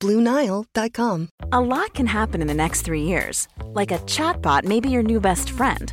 BlueNile.com. A lot can happen in the next three years. Like a chatbot may be your new best friend.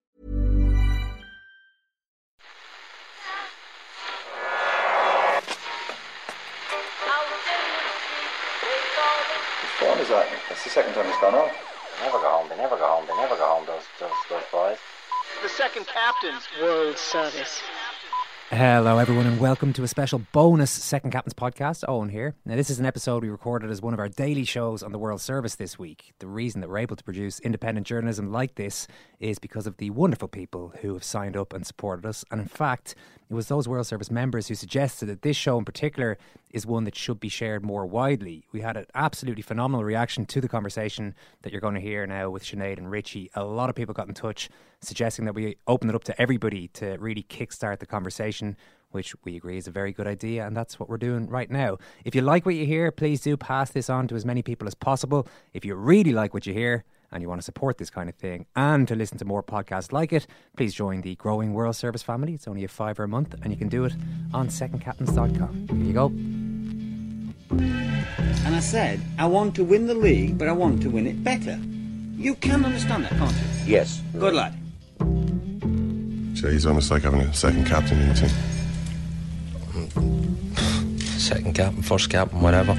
Which that? That's the second time it's gone off. They never go home. They never go home. They never go home. Those those those boys. The second captain's World Service. Hello, everyone, and welcome to a special bonus Second Captain's podcast. Owen here. Now, this is an episode we recorded as one of our daily shows on the World Service this week. The reason that we're able to produce independent journalism like this is because of the wonderful people who have signed up and supported us. And in fact, it was those World Service members who suggested that this show in particular is one that should be shared more widely. We had an absolutely phenomenal reaction to the conversation that you're going to hear now with Sinead and Richie. A lot of people got in touch suggesting that we open it up to everybody to really kickstart the conversation, which we agree is a very good idea, and that's what we're doing right now. If you like what you hear, please do pass this on to as many people as possible. If you really like what you hear, and you want to support this kind of thing and to listen to more podcasts like it, please join the growing World Service family. It's only a fiver a month, and you can do it on secondcaptains.com. Here you go. And I said, I want to win the league, but I want to win it better. You can understand that, can't you? Yes. Good lad. So he's almost like having a second captain in the team. Second captain, first captain, whatever.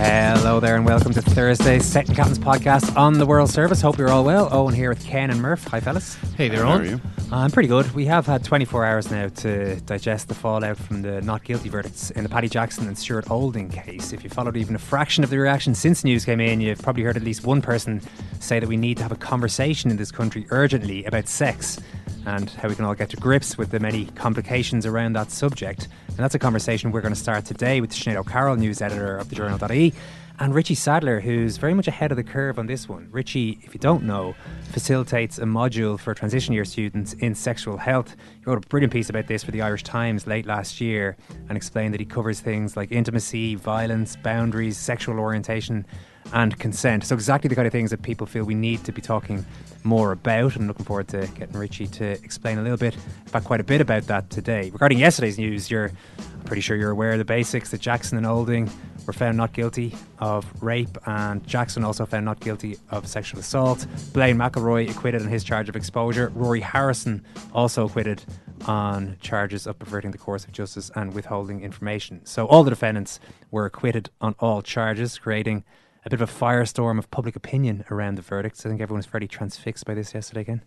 Hello there, and welcome to Thursday's Second Captain's podcast on the World Service. Hope you're all well. Owen here with Ken and Murph. Hi, fellas. Hey there, How on. are you? I'm pretty good. We have had 24 hours now to digest the fallout from the not guilty verdicts in the Paddy Jackson and Stuart Olding case. If you followed even a fraction of the reaction since news came in, you've probably heard at least one person say that we need to have a conversation in this country urgently about sex and how we can all get to grips with the many complications around that subject. And that's a conversation we're going to start today with Sinead O'Carroll, news editor of the Journal.ie, and Richie Sadlier, who's very much ahead of the curve on this one. Richie, if you don't know, facilitates a module for transition year students in sexual health. He wrote a brilliant piece about this for the Irish Times late last year and explained that he covers things like intimacy, violence, boundaries, sexual orientation, and consent. So, exactly the kind of things that people feel we need to be talking more about. I'm looking forward to getting Richie to explain a little bit, in fact, quite a bit about that today. Regarding yesterday's news, you're I'm pretty sure you're aware of the basics that Jackson and Olding were found not guilty of rape, and Jackson also found not guilty of sexual assault. Blaine McElroy acquitted on his charge of exposure. Rory Harrison also acquitted on charges of perverting the course of justice and withholding information. So all the defendants were acquitted on all charges, creating a bit of a firestorm of public opinion around the verdicts. I think everyone was fairly transfixed by this yesterday, again.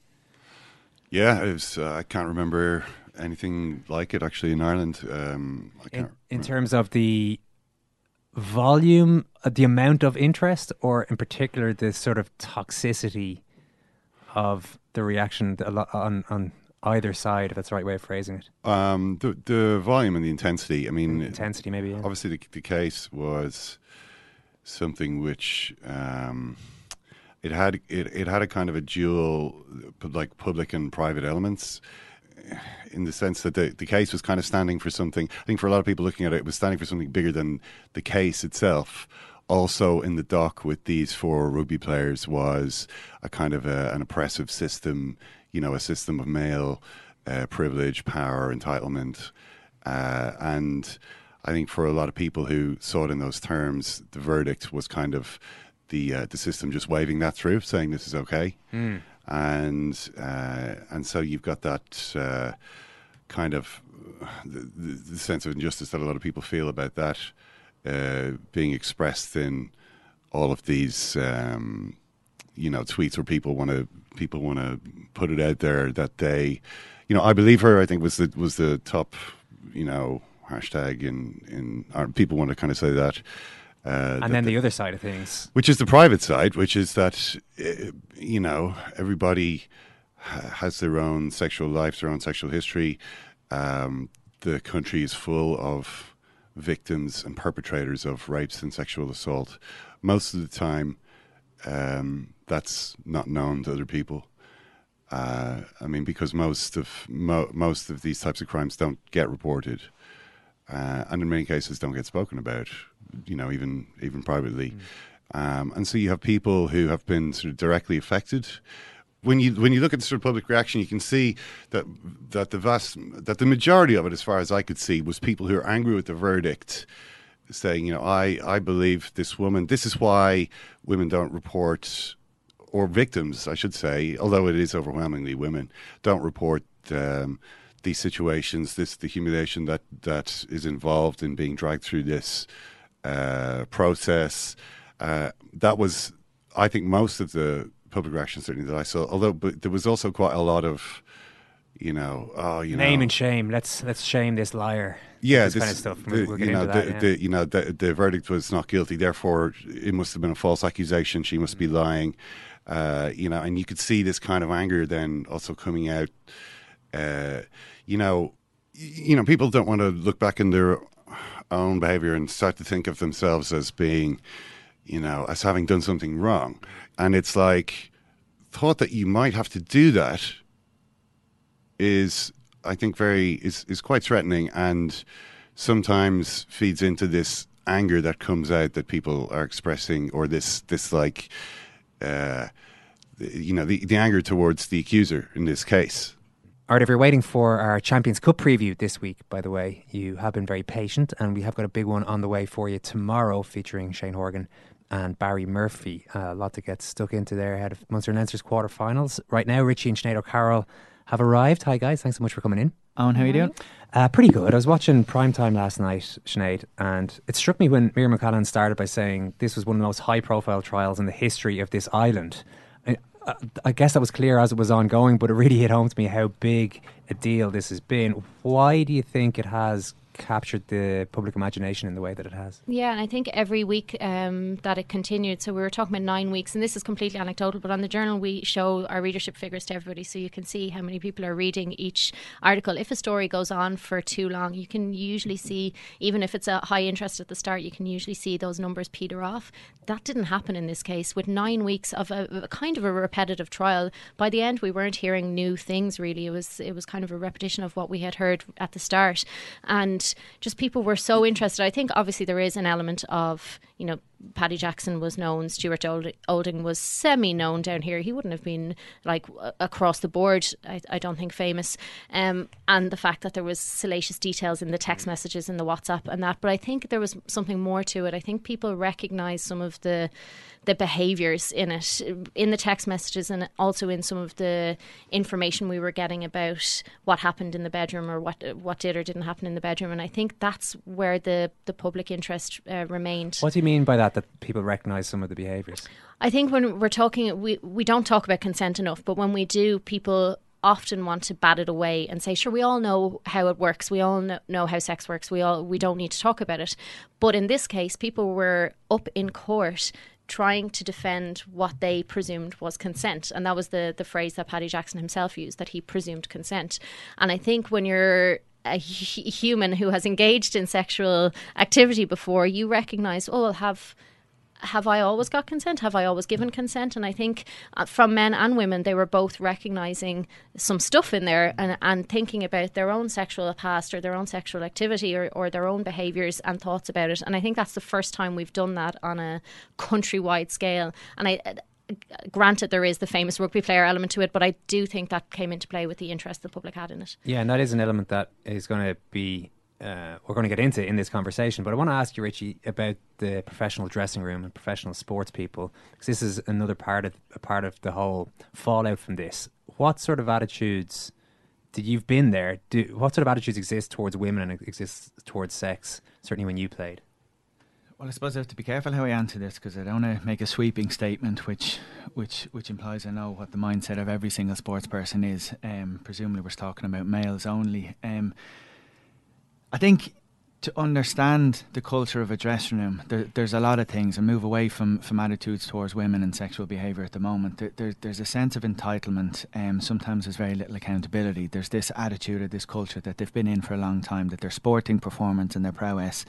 Yeah, it was, uh, I can't remember anything like it actually in Ireland. Um, I In, in terms of the volume, uh, the amount of interest, or in particular the sort of toxicity of the reaction on on either side, if that's the right way of phrasing it. Um, the the volume and the intensity. I mean, Intensity, maybe. Yeah. obviously the, the case was something which um, it had it, it had a kind of a dual like public and private elements in the sense that the, the case was kind of standing for something I think for a lot of people looking at it it was standing for something bigger than the case itself. Also in the dock with these four rugby players was a kind of a, an oppressive system you know a system of male uh, privilege power entitlement uh, and I think for a lot of people who saw it in those terms, the verdict was kind of the uh, the system just waving that through, saying this is okay, and uh, and so you've got that uh, kind of the, the, the sense of injustice that a lot of people feel about that uh, being expressed in all of these um, you know tweets where people want to people want to put it out there that they, you know, I believe her. I think was the was the top, you know, hashtag in in or people want to kind of say that. Uh, and then the, the, other side of things, which is the private side, which is that uh, you know everybody has their own sexual life, their own sexual history. Um, the country is full of victims and perpetrators of rapes and sexual assault. Most of the time, um, that's not known to other people. Uh, I mean, because most of mo- most of these types of crimes don't get reported, uh, and in many cases don't get spoken about. You know, even even privately, mm. um, and so you have people who have been sort of directly affected. When you when you look at the sort of public reaction, you can see that that the vast that the majority of it, as far as I could see, was people who are angry with the verdict saying, you know, I, I believe this woman, this is why women don't report, or victims, I should say, although it is overwhelmingly women, don't report um, these situations, this the humiliation that, that is involved in being dragged through this uh, process. Uh, that was, I think, most of the public reaction certainly that I saw. Although, but there was also quite a lot of, you know, oh, you know name know, and shame. Let's let's shame this liar yeah, this, this, kind of stuff. The, we'll you know, that, the, yeah. the, you know, the, the verdict was not guilty. Therefore, it must have been a false accusation. She must be mm. lying. Uh, you know, and you could see this kind of anger then also coming out. Uh, you know, you know, people don't want to look back in their own behavior and start to think of themselves as being, you know, as having done something wrong. And it's like thought that you might have to do that is I think very is is quite threatening and sometimes feeds into this anger that comes out that people are expressing or this this like uh, you know the the anger towards the accuser in this case. All right, if you're waiting for our Champions Cup preview this week, by the way, you have been very patient, and we have got a big one on the way for you tomorrow featuring Shane Horgan and Barry Murphy. Uh, a lot to get stuck into there ahead of Munster and Leinster's quarterfinals. Right now, Richie and Sinead O'Carroll have arrived. Hi, guys. Thanks so much for coming in. Owen, how are you doing? Uh, pretty good. I was watching prime time last night, Sinead, and it struck me when Miriam O'Callaghan started by saying this was one of the most high profile trials in the history of this island. I, guess that was clear as it was ongoing, but it really hit home to me how big a deal this has been. Why do you think it has captured the public imagination in the way that it has. Yeah, and I think every week um, that it continued. So we were talking about nine weeks, and this is completely anecdotal, but on the journal we show our readership figures to everybody, so you can see how many people are reading each article. If a story goes on for too long, you can usually see, even if it's a high interest at the start, you can usually see those numbers peter off. That didn't happen in this case. With nine weeks of a, a kind of a repetitive trial, by the end we weren't hearing new things. Really, it was it was kind of a repetition of what we had heard at the start, and just people were so interested. I think obviously there is an element of, you know, Paddy Jackson was known, Stuart Olding was semi known down here. He wouldn't have been like across the board, I, I don't think, famous. Um, and the fact that there was salacious details in the text messages in the WhatsApp and that. But I think there was something more to it. I think people recognise some of the the behaviours in it, in the text messages, and also in some of the information we were getting about what happened in the bedroom or what what did or didn't happen in the bedroom. And I think that's where the the public interest uh, remained. What do you mean by that? That people recognise some of the behaviours. I think when we're talking, we we don't talk about consent enough, but when we do, people often want to bat it away and say, "Sure, we all know how it works. We all know how sex works. We all we don't need to talk about it." But in this case, people were up in court trying to defend what they presumed was consent. And that was the, the phrase that Paddy Jackson himself used, that he presumed consent. And I think when you're a human who has engaged in sexual activity before, you recognize, oh, have have I always got consent? Have I always given consent? And I think uh, from men and women, they were both recognizing some stuff in there and, and thinking about their own sexual past or their own sexual activity or, or their own behaviors and thoughts about it. And I think that's the first time we've done that on a countrywide scale. And I, granted there is the famous rugby player element to it, but I do think that came into play with the interest the public had in it. Yeah, and that is an element that is going to be uh, we're going to get into in this conversation. But I want to ask you, Richie, about the professional dressing room and professional sports people, because this is another part of a part of the whole fallout from this. What sort of attitudes did you've been there? Do, what sort of attitudes exist towards women and exist towards sex? Certainly when you played. Well, I suppose I have to be careful how I answer this because I don't want to make a sweeping statement, which, which, which implies I know what the mindset of every single sports person is. Um, presumably, we're talking about males only. Um, I think to understand the culture of a dressing room, there, there's a lot of things, and move away from, from attitudes towards women and sexual behaviour at the moment. There, there, there's a sense of entitlement. Um, sometimes there's very little accountability. There's this attitude of this culture that they've been in for a long time, that their sporting performance and their prowess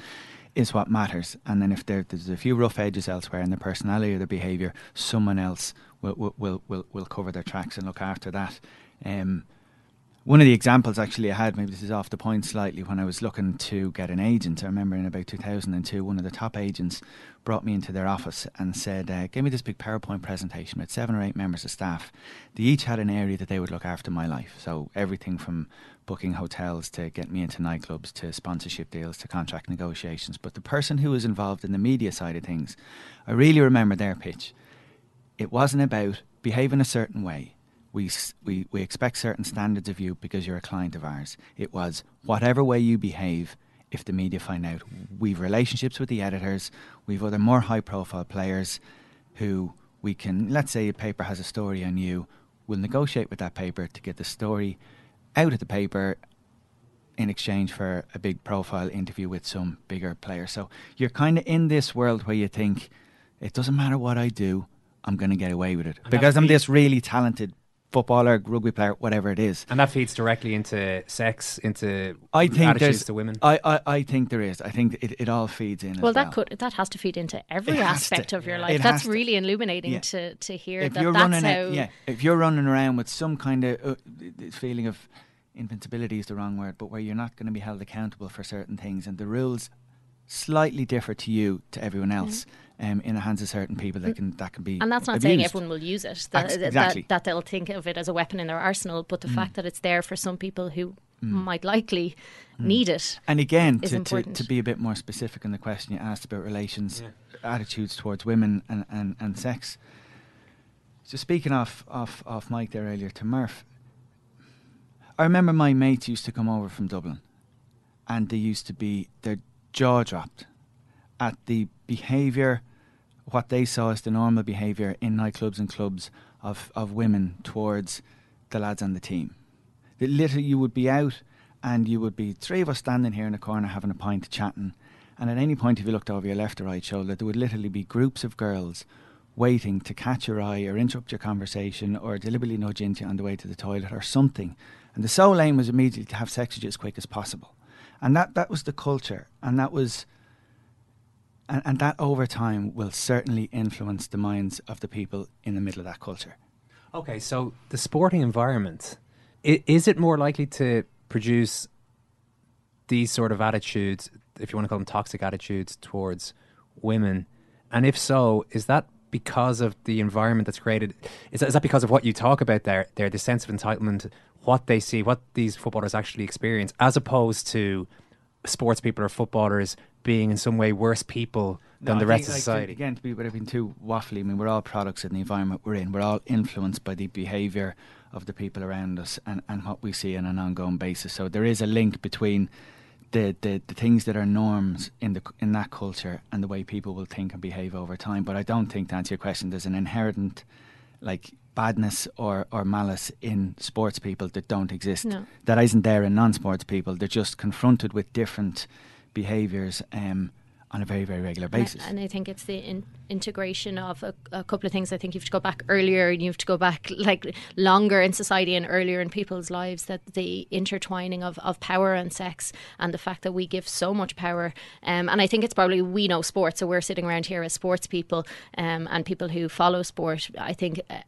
is what matters. And then if there, there's a few rough edges elsewhere in their personality or their behaviour, someone else will, will, will, will, will cover their tracks and look after that. Um, one of the examples actually I had, maybe this is off the point slightly, when I was looking to get an agent. I remember in about 2002, one of the top agents brought me into their office and said, uh, Give me this big PowerPoint presentation with seven or eight members of staff. They each had an area that they would look after my life. So everything from booking hotels to get me into nightclubs to sponsorship deals to contract negotiations. But the person who was involved in the media side of things, I really remember their pitch. It wasn't about behaving a certain way we, we, we expect certain standards of you because you're a client of ours. It was whatever way you behave, if the media find out. We've relationships with the editors, we've other more high profile players who we can, let's say a paper has a story on you, we'll negotiate with that paper to get the story out of the paper in exchange for a big profile interview with some bigger player. So you're kind of in this world where you think, it doesn't matter what I do, I'm going to get away with it. And because I'm this really talented footballer, rugby player, whatever it is. And that feeds directly into sex, into I think attitudes to women. I, I, I think there is. I think it, it all feeds in. Well, that well. could that has to feed into every aspect to. of your life. It That's really illuminating yeah. to to hear if that. You're that's running how. A, yeah, if you're running around with some kind of uh, feeling of invincibility is the wrong word, but where you're not going to be held accountable for certain things, and the rules slightly differ to you to everyone else. Mm-hmm um, in the hands of certain people that can that can be and that's not abused. saying everyone will use it that, exactly. that, that, they'll think of it as a weapon in their arsenal but the mm. fact that it's there for some people who mm. might likely mm. need it and again to, to, to, be a bit more specific in the question you asked about relations yeah. attitudes towards women and, and, and sex so speaking off, off, off mic there earlier to Murph I remember my mates used to come over from Dublin and they used to be their jaw dropped at the behaviour what they saw as the normal behaviour in nightclubs and clubs of, of women towards the lads on the team. That literally you would be out and you would be three of us standing here in a corner having a pint chatting and at any point if you looked over your left or right shoulder there would literally be groups of girls waiting to catch your eye or interrupt your conversation or deliberately nudge into you on the way to the toilet or something. And the sole aim was immediately to have sex with you as quick as possible. And that, that was the culture and that was and, and that over time will certainly influence the minds of the people in the middle of that culture. Okay, so the sporting environment is it more likely to produce these sort of attitudes, if you want to call them toxic attitudes towards women? And if so, is that because of the environment that's created? Is that, is that because of what you talk about there? There, the sense of entitlement, what they see, what these footballers actually experience, as opposed to sports people or footballers being in some way worse people than no, the rest of society. again, to be have been too waffly, I mean, we're all products of the environment we're in. We're all influenced by the behaviour of the people around us and, and what we see on an ongoing basis. So there is a link between the, the, the things that are norms in the in that culture and the way people will think and behave over time. But I don't think to answer your question, there's an inherent like badness or, or malice in sports people that don't exist. No. That isn't there in non sports people. They're just confronted with different behaviours um, on a very, very regular basis. And I, and I think it's the in- integration of a, a, couple of things. I think you have to go back earlier and you have to go back like longer in society and earlier in people's lives that the intertwining of, of power and sex and the fact that we give so much power. Um, and I think it's probably we know sports, so we're sitting around here as sports people um, and people who follow sport. I think. Uh,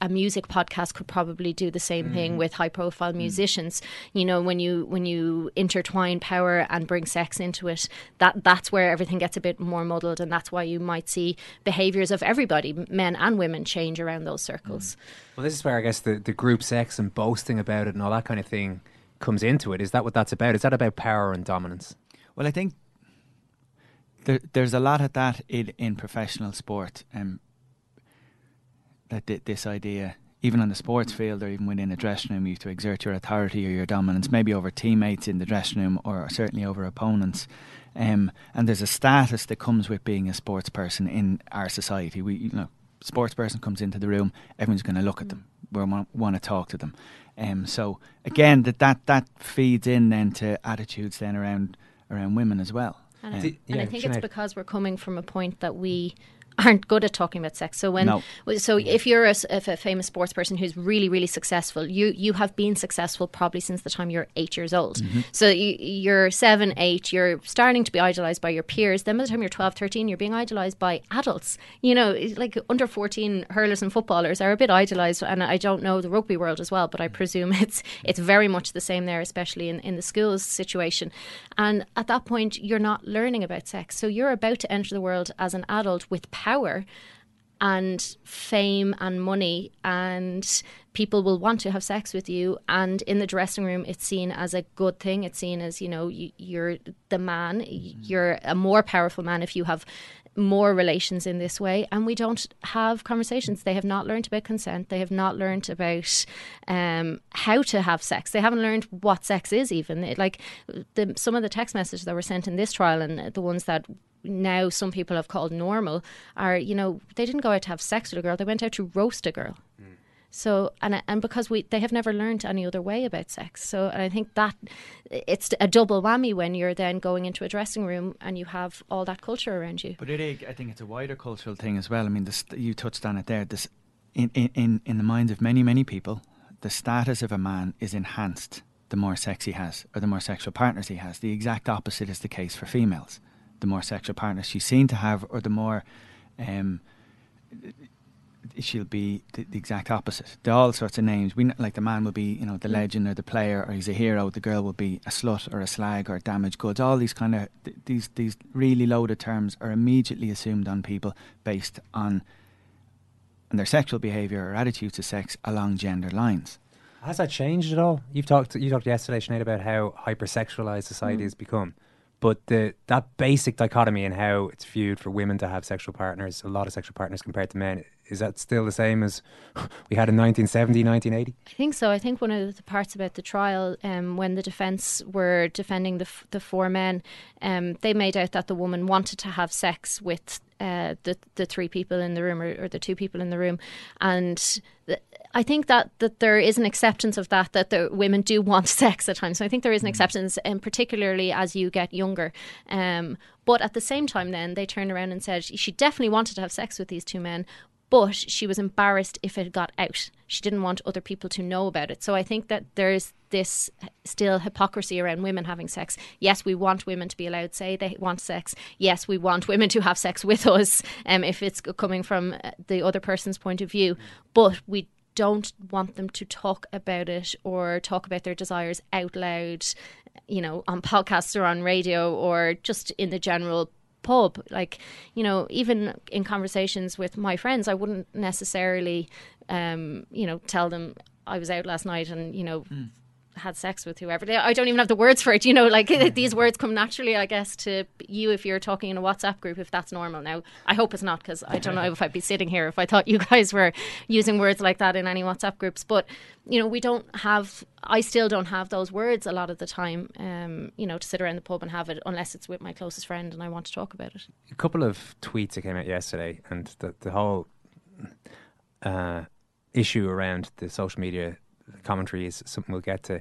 a music podcast could probably do the same mm. thing with high profile mm. musicians you know when you when you intertwine power and bring sex into it that that's where everything gets a bit more muddled and that's why you might see behaviors of everybody men and women change around those circles mm. well this is where i guess the, the group sex and boasting about it and all that kind of thing comes into it is that what that's about is that about power and dominance well i think there, there's a lot of that in, in professional sport um, that th- this idea even on the sports field or even within a dressing room, you have to exert your authority or your dominance, maybe over teammates in the dressing room or certainly over opponents. Um, and there's a status that comes with being a sports person in our society. We, you know, sports person comes into the room, everyone's going to look at them. We want, want to talk to them. Um, so again, that, that that feeds in then to attitudes then around around women as well. And, I, and I think it's because we're coming from a point that we aren't good at talking about sex. So when no. so if you're a, if a famous sports person who's really really successful, you you have been successful probably since the time you're eight years old. Mm-hmm. So you, you're seven, eight, you're starting to be idolized by your peers. Then by the time you're 12, 13, you're being idolized by adults. You know, like under 14 hurlers and footballers are a bit idolized, and I don't know the rugby world as well, but I presume it's it's very much the same there, especially in in the schools situation. And at that point, you're not learning about sex, so you're about to enter the world as an adult with power and fame and money and people will want to have sex with you. And in the dressing room it's seen as a good thing. It's seen as you know you, are the man. You're a more powerful man if you have more relations in this way. And we don't have conversations. They have not learned about consent. They have not learned about um, how to have sex. They haven't learned what sex is even. Like the, some of the text messages that were sent in this trial and the ones that now some people have called normal are you know they didn't go out to have sex with a girl they went out to roast a girl. Mm. so and and because we they have never learned any other way about sex. So and I think that it's a double whammy when you're then going into a dressing room and you have all that culture around you. But it I think it's a wider cultural thing as well. I mean this you touched on it there this in in in the minds of many many people the status of a man is enhanced the more sex he has or the more sexual partners he has. The exact opposite is the case for females the more sexual partners she's seen to have, or the more um, she'll be the, the, exact opposite. There are all sorts of names. We like the man will be, you know, the mm. legend or the player, or he's a hero. The girl will be a slut or a slag or damaged goods. All these kind of th- these these really loaded terms are immediately assumed on people based on, on their sexual behaviour or attitudes to sex along gender lines. Has that changed at all? You've talked you talked yesterday, Sinead, about how hypersexualized society mm. has become. But the that basic dichotomy in how it's viewed for women to have sexual partners, a lot of sexual partners compared to men, is that still the same as we had in 1970, 1980? I think so. I think one of the parts about the trial, um, when the defence were defending the, f- the four men, um, they made out that the woman wanted to have sex with uh, the the three people in the room or, or the two people in the room, and th- I think that that there is an acceptance of that that the women do want sex at times. So I think there is an mm. acceptance, and particularly as you get younger. Um, but at the same time, then they turned around and said she definitely wanted to have sex with these two men, but she was embarrassed if it got out. She didn't want other people to know about it. So I think that there's this still hypocrisy around women having sex. Yes, we want women to be allowed to say they want sex. Yes, we want women to have sex with us um, if it's coming from uh, the other person's point of view. But we don't want them to talk about it or talk about their desires out loud, you know, on podcasts or on radio or just in the general pub. Like, you know, even in conversations with my friends, I wouldn't necessarily, um, you know, tell them I was out last night and, you know, mm had sex with whoever. I don't even have the words for it. You know, like these words come naturally, I guess, to you if you're talking in a WhatsApp group, if that's normal. Now, I hope it's not because I don't know if I'd be sitting here if I thought you guys were using words like that in any WhatsApp groups. But, you know, we don't have, I still don't have those words a lot of the time, um, you know, to sit around the pub and have it unless it's with my closest friend and I want to talk about it. A couple of tweets that came out yesterday and the, the whole uh, issue around the social media commentary is something we'll get to.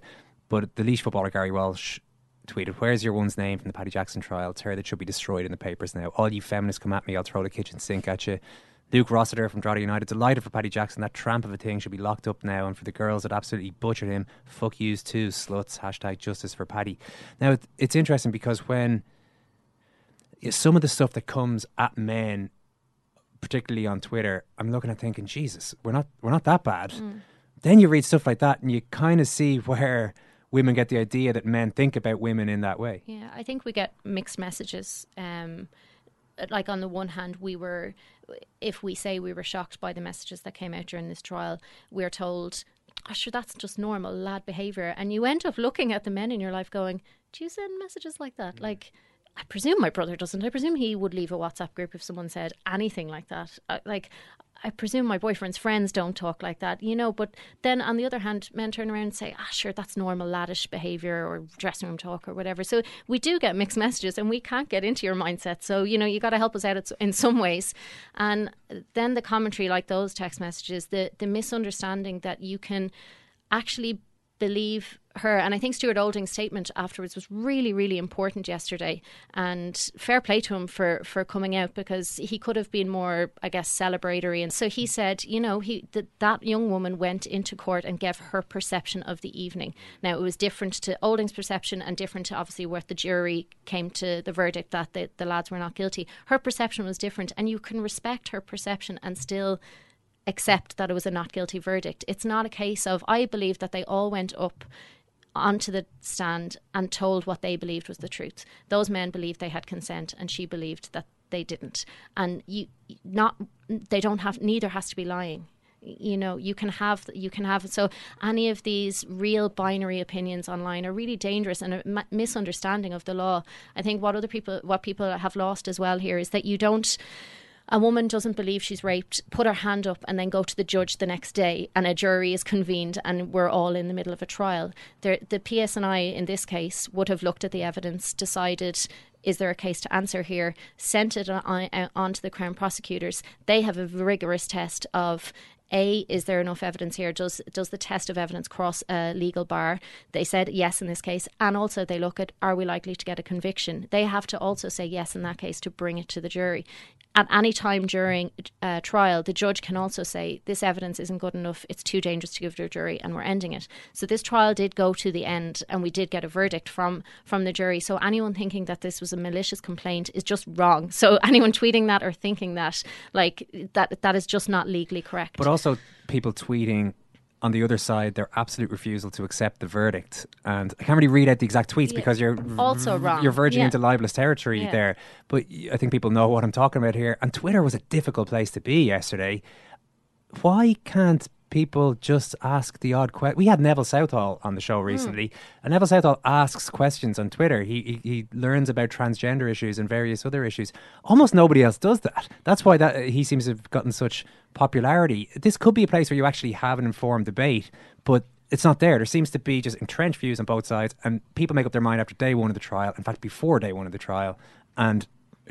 But the Laois footballer Gary Walsh tweeted, Where's your one's name from the Paddy Jackson trial? Her that should be destroyed in the papers now. All you feminists come at me, I'll throw the kitchen sink at you. Luke Rossiter from Drogheda United, delighted for Paddy Jackson. That tramp of a thing should be locked up now. And for the girls that absolutely butchered him, fuck yous too, sluts. Hashtag justice for Paddy. Now, it's interesting because when some of the stuff that comes at men, particularly on Twitter, I'm looking at thinking, Jesus, we're not, we're not that bad. Mm then you read stuff like that and you kind of see where women get the idea that men think about women in that way. Yeah, I think we get mixed messages. Um, like on the one hand, we were, if we say we were shocked by the messages that came out during this trial, we're told, oh, sure, that's just normal lad behaviour. And you end up looking at the men in your life going, do you send messages like that? Mm. Like, I presume my brother doesn't. I presume he would leave a WhatsApp group if someone said anything like that. Uh, like, I presume my boyfriend's friends don't talk like that, you know. But then on the other hand, men turn around and say, ah, sure, that's normal laddish behaviour or dressing room talk or whatever. So we do get mixed messages and we can't get into your mindset. So, you know, you got to help us out in some ways. And then the commentary, like those text messages, the, the misunderstanding that you can actually believe her. And I think Stuart Olding's statement afterwards was really, really important yesterday. And fair play to him for, for coming out because he could have been more, I guess, celebratory. And so he said, you know, he that, that young woman went into court and gave her perception of the evening. Now, it was different to Olding's perception and different to obviously where the jury came to the verdict that the, the lads were not guilty. Her perception was different. And you can respect her perception and still accept that it was a not guilty verdict. It's not a case of, I believe that they all went up onto the stand and told what they believed was the truth. Those men believed they had consent, and she believed that they didn't. And you, not, they don't have, neither has to be lying. You know, you can have, you can have. So any of these real binary opinions online are really dangerous and a misunderstanding of the law. I think what other people, what people have lost as well here is that you don't a woman doesn't believe she's raped, put her hand up and then go to the judge the next day and a jury is convened and we're all in the middle of a trial. The, the PSNI in this case would have looked at the evidence, decided is there a case to answer here, sent it on, uh, on, to the Crown prosecutors. They have a rigorous test of a, is there enough evidence here? Does does the test of evidence cross a legal bar? They said yes in this case, and also they look at are we likely to get a conviction? They have to also say yes in that case to bring it to the jury at any time during a trial, the judge can also say this evidence isn't good enough, it's too dangerous to give to a jury, and we're ending it. So this trial did go to the end, and we did get a verdict from from the jury. So anyone thinking that this was a malicious complaint is just wrong. So anyone tweeting that or thinking that, like that, that is just not legally correct. But also people tweeting on the other side their absolute refusal to accept the verdict. And I can't really read out the exact tweets yeah. because you're also wrong. You're verging yeah. into libelous territory yeah. there. But I think people know what I'm talking about here. And Twitter was a difficult place to be yesterday. Why can't people just ask the odd question. We had Neville Southall on the show hmm. recently, mm. and Neville Southall asks questions on Twitter. He, he, he learns about transgender issues and various other issues. Almost nobody else does that. That's why that he seems to have gotten such popularity. This could be a place where you actually have an informed debate, but it's not there. There seems to be just entrenched views on both sides, and people make up their mind after day one of the trial. In fact, before day one of the trial, and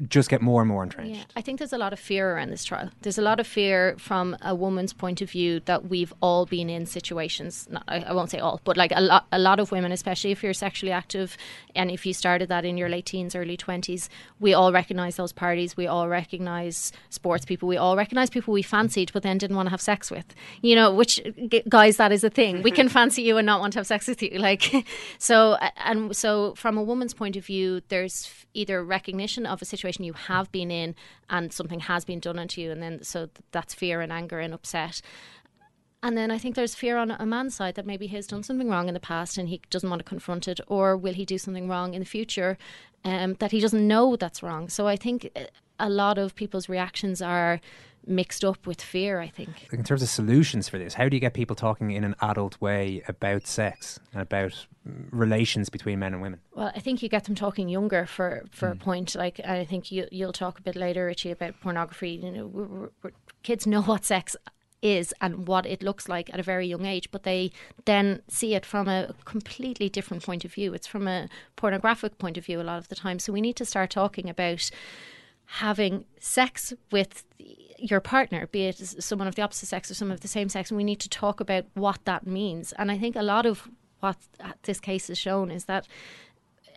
just get more and more entrenched. Yeah, I think there's a lot of fear around this trial. There's a lot of fear from a woman's point of view that we've all been in situations. Not, I, I, won't say all, but like a lot, a lot of women, especially if you're sexually active, and if you started that in your late teens, early twenties, we all recognise those parties. We all recognise sports people. We all recognise people we fancied, but then didn't want to have sex with. You know, which guys, that is a thing. We can fancy you and not want to have sex with you. Like, so and so from a woman's point of view, there's either recognition of a situation situation you have been in and something has been done unto you and then so that's fear and anger and upset and then I think there's fear on a man's side that maybe he's done something wrong in the past and he doesn't want to confront it, or will he do something wrong in the future um, that he doesn't know that's wrong. So I think a lot of people's reactions are mixed up with fear, I think. In terms of solutions for this, how do you get people talking in an adult way about sex and about relations between men and women? Well, I think you get them talking younger for, for mm. a point. Like, I think you, you'll talk a bit later, Richie, about pornography. You know, we're, we're, kids know what sex is and what it looks like at a very young age, but they then see it from a completely different point of view. It's from a pornographic point of view a lot of the time. So we need to start talking about having sex with your partner, be it someone of the opposite sex or someone of the same sex, and we need to talk about what that means. And I think a lot of what uh, this case has shown is that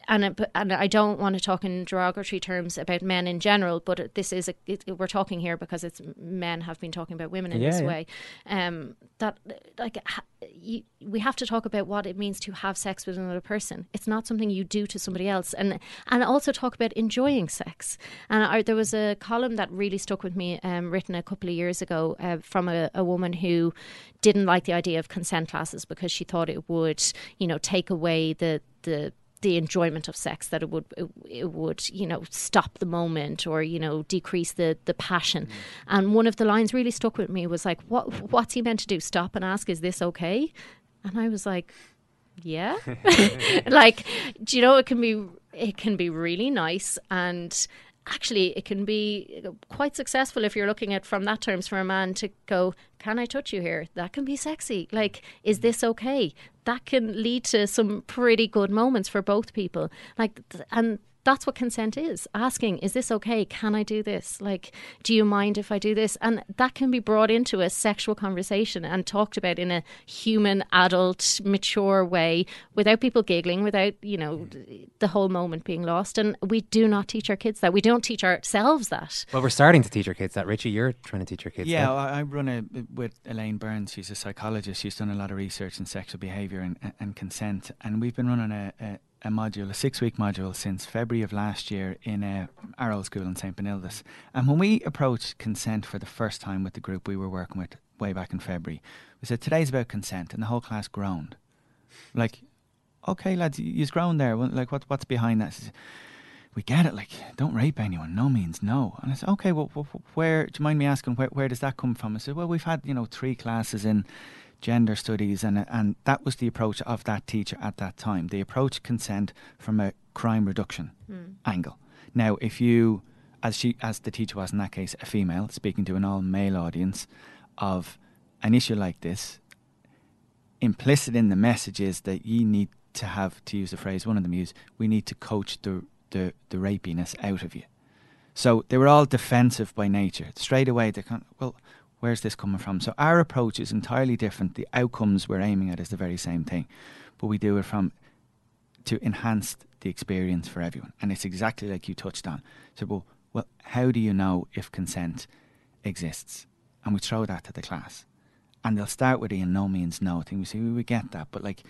and it, and I don't want to talk in derogatory terms about men in general, but this is a it, we're talking here because it's men have been talking about women in yeah, this yeah. way. Um, that like ha, you, we have to talk about what it means to have sex with another person. It's not something you do to somebody else, and and also talk about enjoying sex. And I, there was a column that really stuck with me, um, written a couple of years ago uh, from a, a woman who didn't like the idea of consent classes because she thought it would, you know, take away the the the enjoyment of sex that it would it, it, would you know stop the moment or you know decrease the the passion. Mm. and one of the lines really stuck with me was like what what's he meant to do? Stop and ask is this okay? And i was like yeah. Like do you know it can be it can be really nice and actually it can be quite successful if you're looking at from that terms for a man to go can i touch you here? That can be sexy. Like is this okay that can lead to some pretty good moments for both people. Like and that's what consent is asking is this okay? Can i do this? Like do you mind if i do this? And that can be brought into a sexual conversation and talked about in a human adult mature way without people giggling without you know mm. the whole moment being lost. And we do not teach our kids that. We don't teach ourselves that. Well we're starting to teach our kids that. Richie you're trying to teach your kids yeah that. I run a with Elaine Byrnes she's a psychologist. She's done a lot of research in sexual behavior and, and consent. And we've been running a, a a module, a six week module, since February of last year in uh, Arrow School in St. Benildus. And when we approached consent for the first time with the group we were working with way back in February, we said, Today's about consent. And the whole class groaned. Like, okay, lads, you've grown there. Like, what, what's behind that? We get it. Like, don't rape anyone. No means no. And I said, okay, well, where, do you mind me asking, where, where does that come from? I said, well, we've had, you know, three classes in gender studies, and and that was the approach of that teacher at that time. They approached consent from a crime reduction mm. angle. Now, if you, as she, as the teacher was in that case, a female speaking to an all male audience of an issue like this, implicit in the message is that you need to have, to use the phrase one of them used, we need to coach the the the rapiness out of you. So they were all defensive by nature. Straight away, they kind of, well, where's this coming from? So our approach is entirely different. The outcomes we're aiming at is the very same thing, but we do it from to enhance the experience for everyone. And it's exactly like you touched on. So, well, well how do you know if consent exists? And we throw that to the class. And they'll start with a no means no thing. We say, we get that, but like,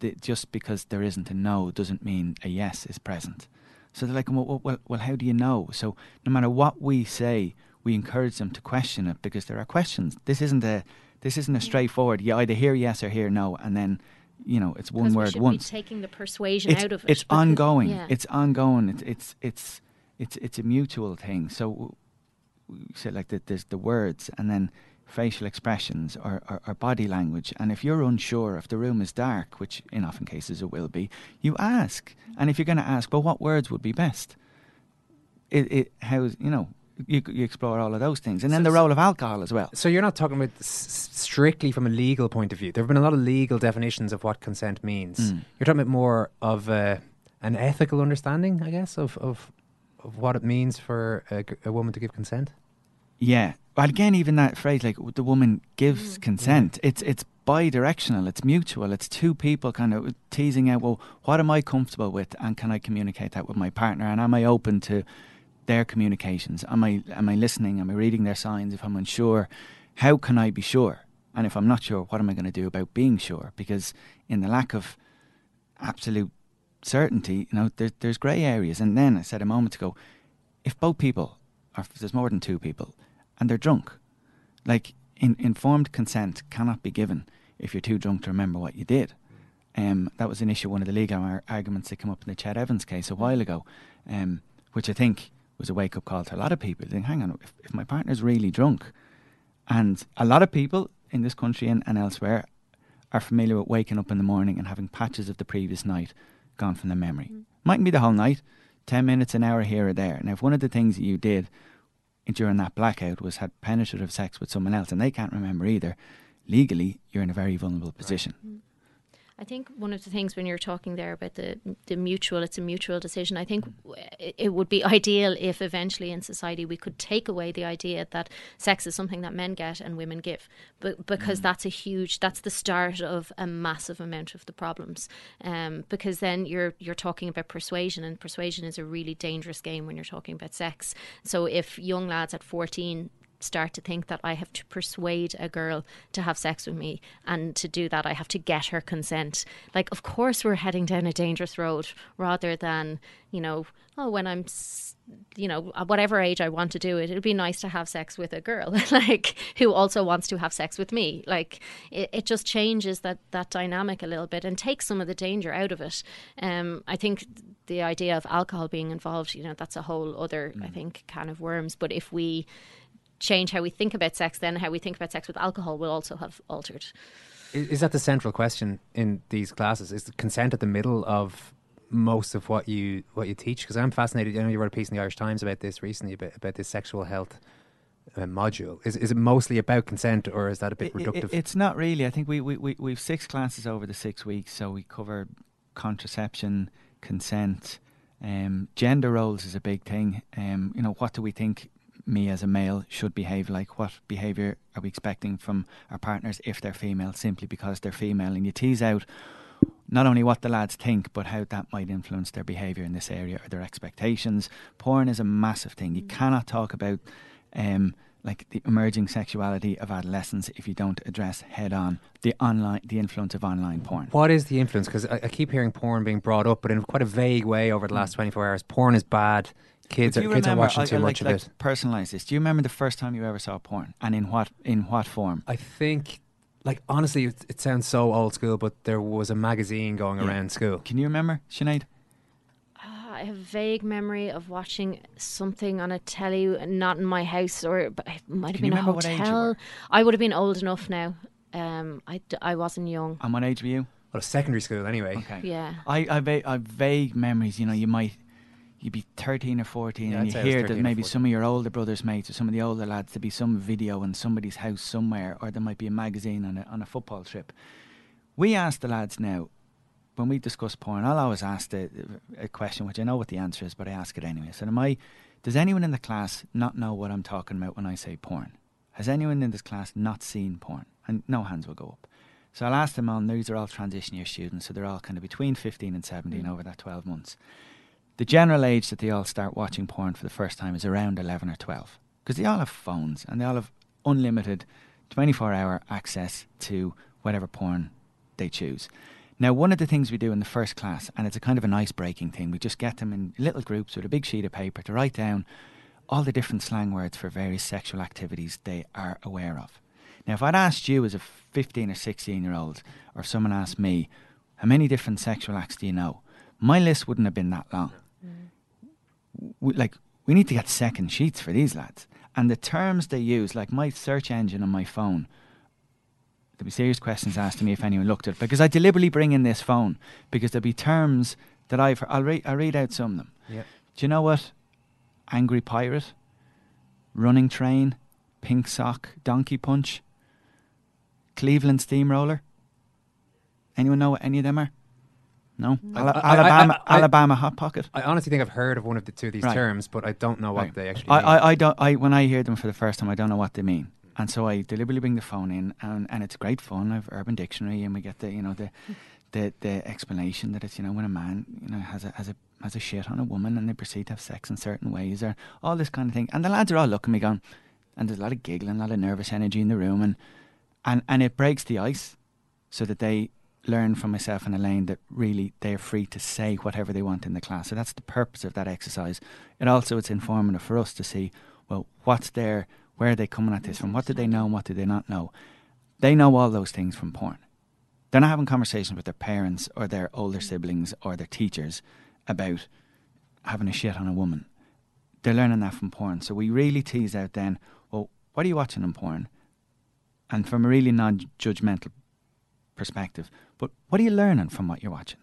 the, just because there isn't a no doesn't mean a yes is present. So they're like, well, well, well, how do you know? So no matter what we say, we encourage them to question it because there are questions. This isn't a this isn't a straightforward. You either hear yes or hear no, and then you know it's one word once. taking the persuasion it's, out of it. It's ongoing. Yeah. It's ongoing. It's it's it's it's it's a mutual thing. So we say like that. There's the words, and then facial expressions or, or, or, body language. And if you're unsure, if the room is dark, which in often cases it will be, you ask. And if you're going to ask, well, what words would be best? It, it how's you know you, you explore all of those things, and then the role of alcohol as well. So you're not talking about s- strictly from a legal point of view. There have been a lot of legal definitions of what consent means. Mm. You're talking about more of a, an ethical understanding, I guess, of of, of what it means for a, a woman to give consent. Yeah. Well, again, even that phrase, like the woman gives mm. consent, it's it's bi-directional, it's mutual, it's two people kind of teasing out, well, what am I comfortable with, and can I communicate that with my partner, and am I open to their communications? Am I am I listening? Am I reading their signs? If I'm unsure, how can I be sure? And if I'm not sure, what am I going to do about being sure? Because in the lack of absolute certainty, you know, there, there's grey areas. And then I said a moment ago, if both people, or if there's more than two people, and they're drunk, like in, informed consent cannot be given if you're too drunk to remember what you did. Um, that was an issue, one of the legal arguments that came up in the Ched Evans case a while ago, um, which I think was a wake up call to a lot of people. Think, hang on, if, if my partner's really drunk, and a lot of people in this country and, and elsewhere are familiar with waking up in the morning and having patches of the previous night gone from their memory. Mm. Mightn't be the whole night, 10 minutes, an hour here or there. Now, if one of the things that you did during that blackout was had penetrative sex with someone else and they can't remember either, legally, you're in a very vulnerable position. Right. Mm. I think one of the things when you're talking there about the the mutual, it's a mutual decision. I think it would be ideal if eventually in society we could take away the idea that sex is something that men get and women give, but because mm. that's a huge, that's the start of a massive amount of the problems. Um, because then you're you're talking about persuasion, and persuasion is a really dangerous game when you're talking about sex. So if young lads at 14 start to think that I have to persuade a girl to have sex with me, and to do that, I have to get her consent. Like, of course, we're heading down a dangerous road rather than, you know, oh, when I'm, you know, at whatever age I want to do it, it'd be nice to have sex with a girl, like, who also wants to have sex with me. Like, it, it just changes that, that dynamic a little bit and takes some of the danger out of it. Um, I think the idea of alcohol being involved, you know, that's a whole other, mm. I think, kind of worms. But if we, change how we think about sex, then how we think about sex with alcohol will also have altered. Is, that the central question in these classes? Is consent at the middle of most of what you what you teach? Because I'm fascinated. I know you wrote a piece in the Irish Times about this recently about, about this sexual health uh, module. Is is it mostly about consent, or is that a bit It- it- reductive? it's not really. I think we we we we've six classes over the six weeks, so we cover contraception, consent, um, gender roles is a big thing. Um, you know, what do we think me as a male should behave like? What behaviour are we expecting from our partners if they're female, simply because they're female? And you tease out not only what the lads think, but how that might influence their behaviour in this area or their expectations. Porn is a massive thing. You cannot talk about um, like the emerging sexuality of adolescents if you don't address head on the online, the influence of online porn. What is the influence? Because I, I keep hearing porn being brought up, but in quite a vague way over the last 24 hours. Porn is bad. Kids are you kids are watching I- too I much like, of like it. Personalize this. Do you remember the first time you ever saw porn, and in what in what form? I think, like honestly, it, it sounds so old school, but there was a magazine going Yeah. around school. Can you remember, Sinead? Ah, I have a vague memory of watching something on a telly, not in my house, or but it might have Can you been a remember what age you hotel. were? I would have been old enough now. Um, I, d- I wasn't young. And what age were you? Well, secondary school anyway. Okay. Yeah. I I, va- I have vague memories. You know, you might you'd be thirteen or fourteen, Yeah, and you say I was hear that maybe some of your older brothers' mates or some of the older lads there'd be some video in somebody's house somewhere, or there might be a magazine on a on a football trip. We ask the lads now when we discuss porn. I'll always ask the, a question which I know what the answer is, but I ask it anyway. So, am I? Does anyone in the class not know what I'm talking about when I say porn? Has anyone in this class not seen porn? And no hands will go up. So I'll ask them on, these are all transition year students, so they're all kind of between 15 and 17 hmm. over that 12 months. The general age that they all start watching porn for the first time is around 11 or 12. Because they all have phones and they all have unlimited 24 hour access to whatever porn they choose. Now, one of the things we do in the first class, and it's a kind of an ice breaking thing, we just get them in little groups with a big sheet of paper to write down all the different slang words for various sexual activities they are aware of. Now, if I'd asked you as a 15 or 16 year old, or someone asked me, how many different sexual acts do you know? My list wouldn't have been that long. We, like, we need to get second sheets for these lads. And the terms they use, like my search engine on my phone, there'll be serious questions asked to me if anyone looked at it because I deliberately bring in this phone because there'll be terms that I've I'll read I'll read out some of them. Yeah. Do you know what? Angry pirate, running train, pink sock, donkey punch, Cleveland steamroller. Anyone know what any of them are? No. Mm. I- Ala- I- I- Alabama I- I- Alabama hot pocket. I honestly think I've heard of one of the two of these Right. terms, but I don't know what Right. they actually I, mean. I, I don't. I when I hear them for the first time, I don't know what they mean, and so I deliberately bring the phone in, and, and it's great fun. I've Urban Dictionary, and we get the you know the the the explanation that it's you know when a man you know has a has a has a shit on a woman and they proceed to have sex in certain ways or all this kind of thing, and the lads are all looking at me going, and there's a lot of giggling, a lot of nervous energy in the room, and and and it breaks the ice, so that they learn from myself and Elaine that really they're free to say whatever they want in the class. So that's the purpose of that exercise. And also it's informative for us to see, well, what's their, where are they coming at this from? What do they know and what do they not know? They know all those things from porn. They're not having conversations with their parents or their older siblings or their teachers about having a shit on a woman. They're learning that from porn. So we really tease out then, well, what are you watching in porn? And from a really non judgmental perspective, but what are you learning from what you're watching?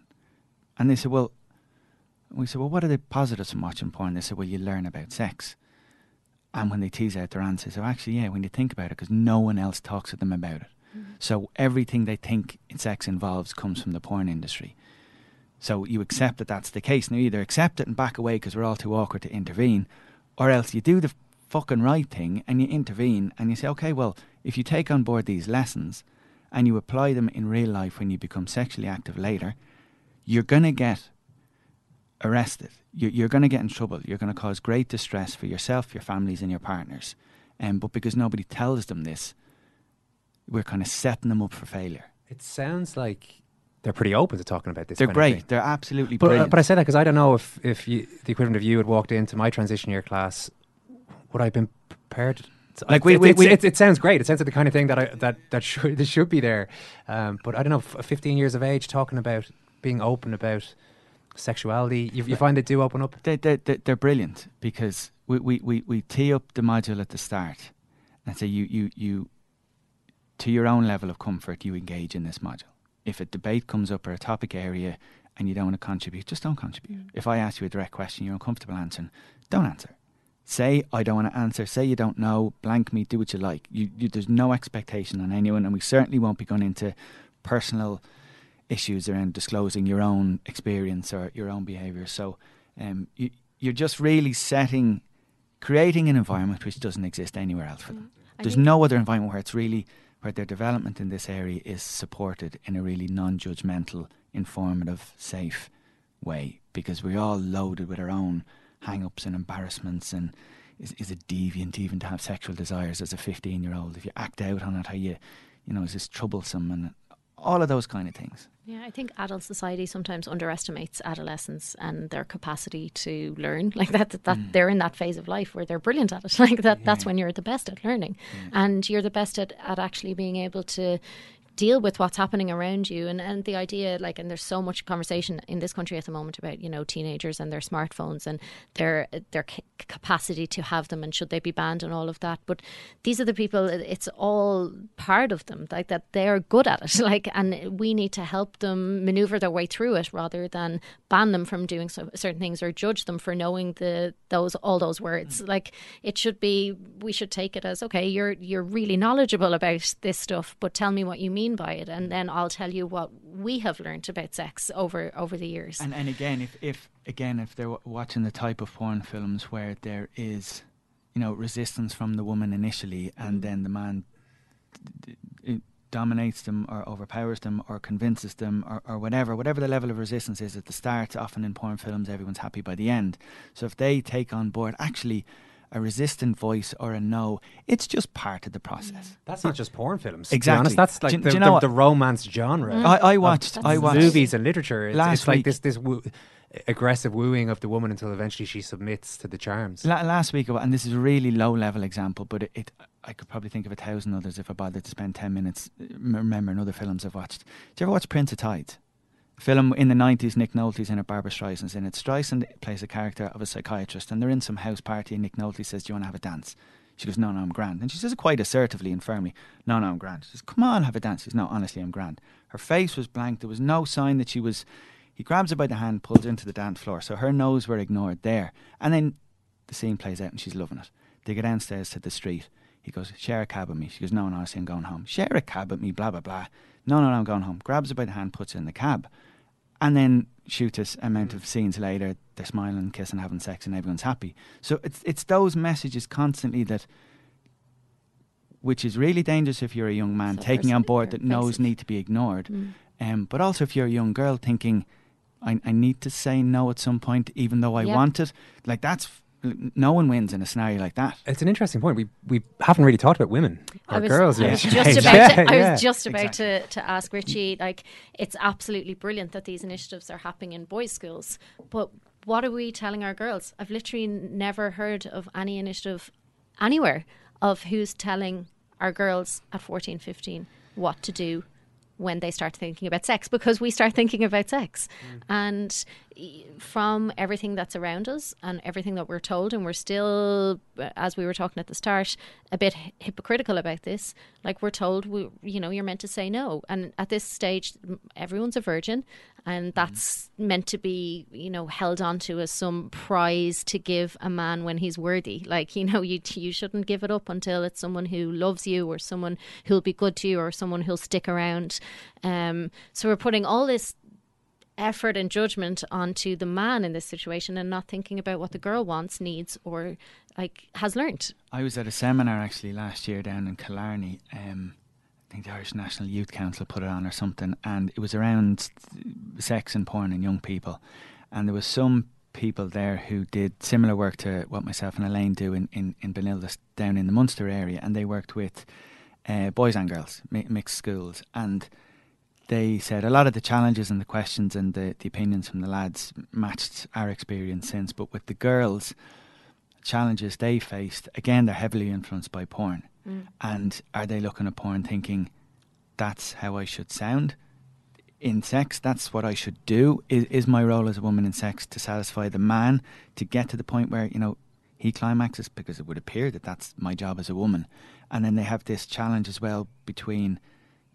And they said, well, we said, well, what are the positives from watching porn? They said, well, you learn about sex. And when they tease out their answers, so actually, yeah, when you think about it, because no one else talks to them about it. Mm-hmm. So everything they think sex involves comes from the porn industry. So you accept that that's the case. Now, either accept it and back away because we're all too awkward to intervene, or else you do the fucking right thing and you intervene and you say, okay, well, if you take on board these lessons and you apply them in real life when you become sexually active later, you're going to get arrested. You- You're going to get in trouble. You're going to cause great distress for yourself, your families, and your partners. Um, but because nobody tells them this, we're kind of setting them up for failure. It sounds like they're pretty open to talking about this. They're great. They're absolutely But, uh, but I say that because I don't know if, if you, the equivalent of you had walked into my transition year class, would I have been prepared? Like we- it, we- we- it, it sounds great. It sounds like the kind of thing that I, that that should that should be there. Um, but I don't know. f- Fifteen years of age, talking about being open about sexuality, you, you find they do open up. they, they, they, they're brilliant because we, we, we, we tee up the module at the start and say you, you, you, to your own level of comfort, you engage in this module. If a debate comes up or a topic area and you don't want to contribute, just don't contribute. If I ask you a direct question you're uncomfortable answering, don't answer. Say I don't want to answer. Say you don't know. Blank me. Do what you like. You, you, there's no expectation on anyone, and we certainly won't be going into personal issues around disclosing your own experience or your own behaviour. So um, you, you're just really setting, creating an environment which doesn't exist anywhere else for them. I There's no other environment where it's really where their development in this area is supported in a really non-judgmental, informative, safe way. Because we're all loaded with our own hang-ups and embarrassments and. Is, is it deviant even to have sexual desires as a 15 year old? If you act out on it, how you, you know, is this troublesome and all of those kind of things. Yeah, I think adult society sometimes underestimates adolescents and their capacity to learn. Like that, that Mm. they're in that phase of life where they're brilliant at it. Like that, that's when you're the best at learning, and you're the best at, at actually being able to deal with what's happening around you. And, and the idea like and there's so much conversation in this country at the moment about you know teenagers and their smartphones and their their ca- capacity to have them and should they be banned and all of that. But these are the people it's all part of them like that they're good at it like and we need to help them maneuver their way through it rather than ban them from doing so, certain things or judge them for knowing the those all those words. Mm. Like it should be we should take it as okay you're you're really knowledgeable about this stuff but tell me what you mean by it and then I'll tell you what we have learned about sex over over the years And and again, if if again if they're watching the type of porn films where there is, you know, resistance from the woman initially, and mm-hmm. then the man d- d- dominates them or overpowers them or convinces them or, or whatever, whatever the level of resistance is at the start. Often in porn films, everyone's happy by the end. So if they take on board, actually. A resistant voice or a no, it's just part of the process. That's not just porn films. Exactly. Honest, that's like Do the, do you know the, the romance genre. Mm. I- I watched- I watched- movies and literature. It's, last it's like week- this this woo, aggressive wooing of the woman until eventually she submits to the charms. La- last week, and this is a really low level example, but it, it I could probably think of a thousand others if I bothered to spend ten minutes remembering other films I've watched. Did you ever watch Prince of Tides? Film in the nineties. Nick Nolte's in it. Barbra Streisand's in it. Streisand plays a character of a psychiatrist, and they're in some house party. And Nick Nolte says, "Do you want to have a dance?" She goes, "No, no, I'm grand." And she says it quite assertively and firmly, "No, no, I'm grand." She says, "Come on, have a dance." She says, "No, honestly, I'm grand." Her face was blank. There was no sign that she was. He grabs her by the hand, pulls her into the dance floor. So her nose were ignored there, and then the scene plays out and she's loving it. They go downstairs to the street. He goes, share a cab with me. She goes, no, no, honestly, I'm going home. Share a cab with me, blah, blah, blah. No, no, no, I'm going home. Grabs her by the hand, puts her in the cab. And then shoot us amount of scenes later, they're smiling, kissing, having sex, and everyone's happy. So it's it's those messages constantly that, which is really dangerous if you're a young man taking on board that knows need to be ignored. Mm. Um, but also if you're a young girl thinking, I, I need to say no at some point, even though I Yeah. want it. Like that's no one wins in a scenario like that. It's an interesting point. We we haven't really talked about women or I was, girls I was just about Yeah, to, I yeah. was just about to, to ask Richie like it's absolutely brilliant that these initiatives are happening in boys schools but what are we telling our girls I've literally never heard of any initiative anywhere of who's telling our girls at 14 15 what to do when they start thinking about sex because we start thinking about sex. And from everything that's around us and everything that we're told and we're still uh, as we were talking at the start a bit hypocritical about this like we're told we, you know you're meant to say no. And at this stage everyone's a virgin and that's meant to be you know held on to as some prize to give a man when he's worthy. Like you know you you shouldn't give it up until it's someone who loves you or someone who'll be good to you or someone who'll stick around. Um so we're putting all this effort and judgment onto the man in this situation and not thinking about what the girl wants needs or like has learnt I was at a seminar actually last year down in Killarney. Um, I think the Irish National Youth Council put it on or something, and it was around sex and porn and young people. And there was some people there who did similar work to what myself and Elaine do in, in, in Benilde down in the Munster area, and they worked with uh, boys and girls, mi- mixed schools. And they said a lot of the challenges and the questions and the, the opinions from the lads matched our experience since, but with the girls, challenges they faced, again, they're heavily influenced by porn. Mm. And are they looking at porn thinking, that's how I should sound? In sex, that's what I should do. Is, is my role as a woman in sex to satisfy the man, to get to the point where, you know, he climaxes? Because it would appear that that's my job as a woman. And then they have this challenge as well between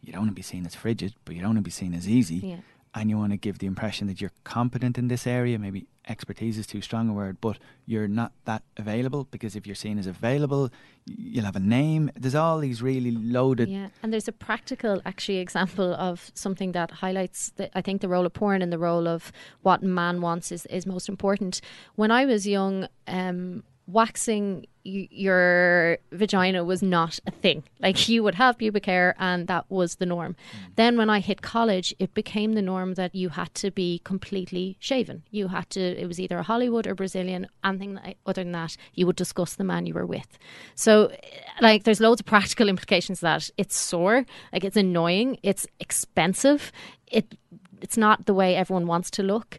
you don't want to be seen as frigid, but you don't want to be seen as easy. Yeah. And you want to give the impression that you're competent in this area, maybe expertise is too strong a word, but you're not that available because if you're seen as available, you'll have a name. There's all these really loaded. Yeah, and there's a practical, actually, example of something that highlights, the, I think, the role of porn and the role of what man wants is, is most important. When I was young, um, waxing y- your vagina was not a thing. Like you would have pubic hair, and that was the norm. Mm. Then when I hit college, it became the norm that you had to be completely shaven. You had to. It was either a Hollywood or Brazilian. Anything other than that, you would discuss the man you were with. So, like, there's loads of practical implications that it's sore, like it's annoying, it's expensive. It it's not the way everyone wants to look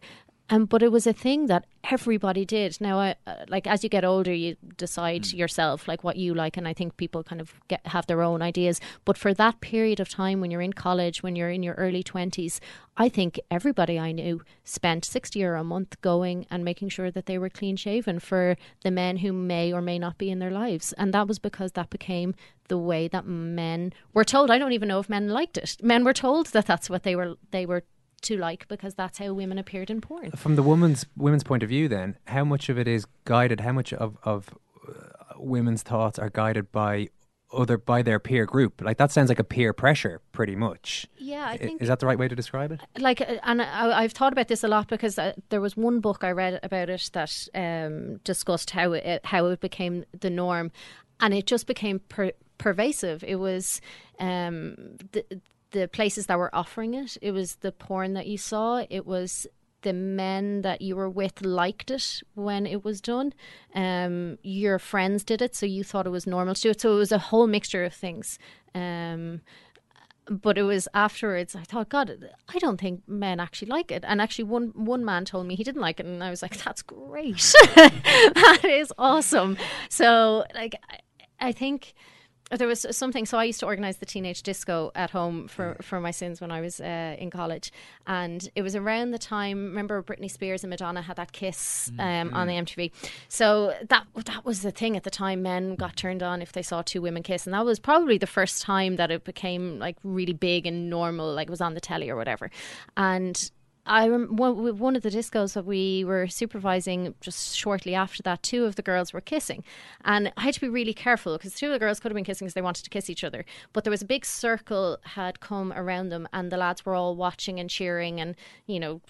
um, but it was a thing that everybody did. Now, uh, like as you get older, you decide mm. yourself like what you like, and I think people kind of get have their own ideas. But for that period of time, when you're in college, when you're in your early twenties, I think everybody I knew spent sixty euro a month going and making sure that they were clean shaven for the men who may or may not be in their lives, and that was because that became the way that men were told. I don't even know if men liked it. Men were told that that's what they were they were to like because that's how women appeared in porn. From the woman's women's point of view, then how much of it is guided? How much of of uh, women's thoughts are guided by other by their peer group? Like that sounds like a peer pressure, pretty much. Yeah, I think is that the right way to describe it? Like, uh, and I, have thought about this a lot because uh, there was one book I read about it that um, discussed how it how it became the norm, and it just became per- pervasive. It was um, the the places that were offering it. It was the porn that you saw. It was the men that you were with liked it when it was done. Um, your friends did it, so you thought it was normal to do it. So it was a whole mixture of things. Um, but it was afterwards I thought, God, I don't think men actually like it. And actually, one one man told me he didn't like it, and I was like, That's great, that is awesome. So, like, I, I think there was something. So I used to organise the teenage disco at home for for my sins when I was uh, in college, and it was around the time. Remember, Britney Spears and Madonna had that kiss um, mm-hmm. on the MTV. So that that was the thing at the time. Men got turned on if they saw two women kiss, and that was probably the first time that it became like really big and normal, like it was on the telly or whatever. And I rem- one of the discos that we were supervising just shortly after that, two of the girls were kissing, and I had to be really careful because two of the girls could have been kissing because they wanted to kiss each other, but there was a big circle had come around them, and the lads were all watching and cheering, and you know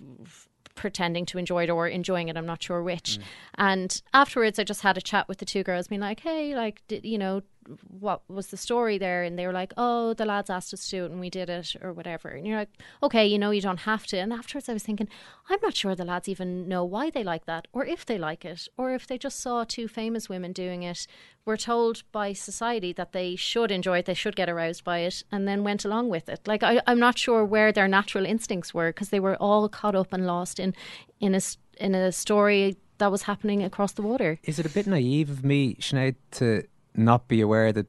pretending to enjoy it or enjoying it. I'm not sure which. Mm. And afterwards, I just had a chat with the two girls, being like, "Hey, like, did, you know, what was the story there and they were like oh the lads asked us to do it and we did it or whatever. And you're like okay you know you don't have to. And afterwards i was thinking i'm not sure the lads even know why they like that or if they like it or if they just saw two famous women doing it were told by society that they should enjoy it they should get aroused by it and then went along with it. Like I, i'm not sure where their natural instincts were because they were all caught up and lost in in a in a story that was happening across the water. Is it a bit naive of me, Sinead, to not be aware that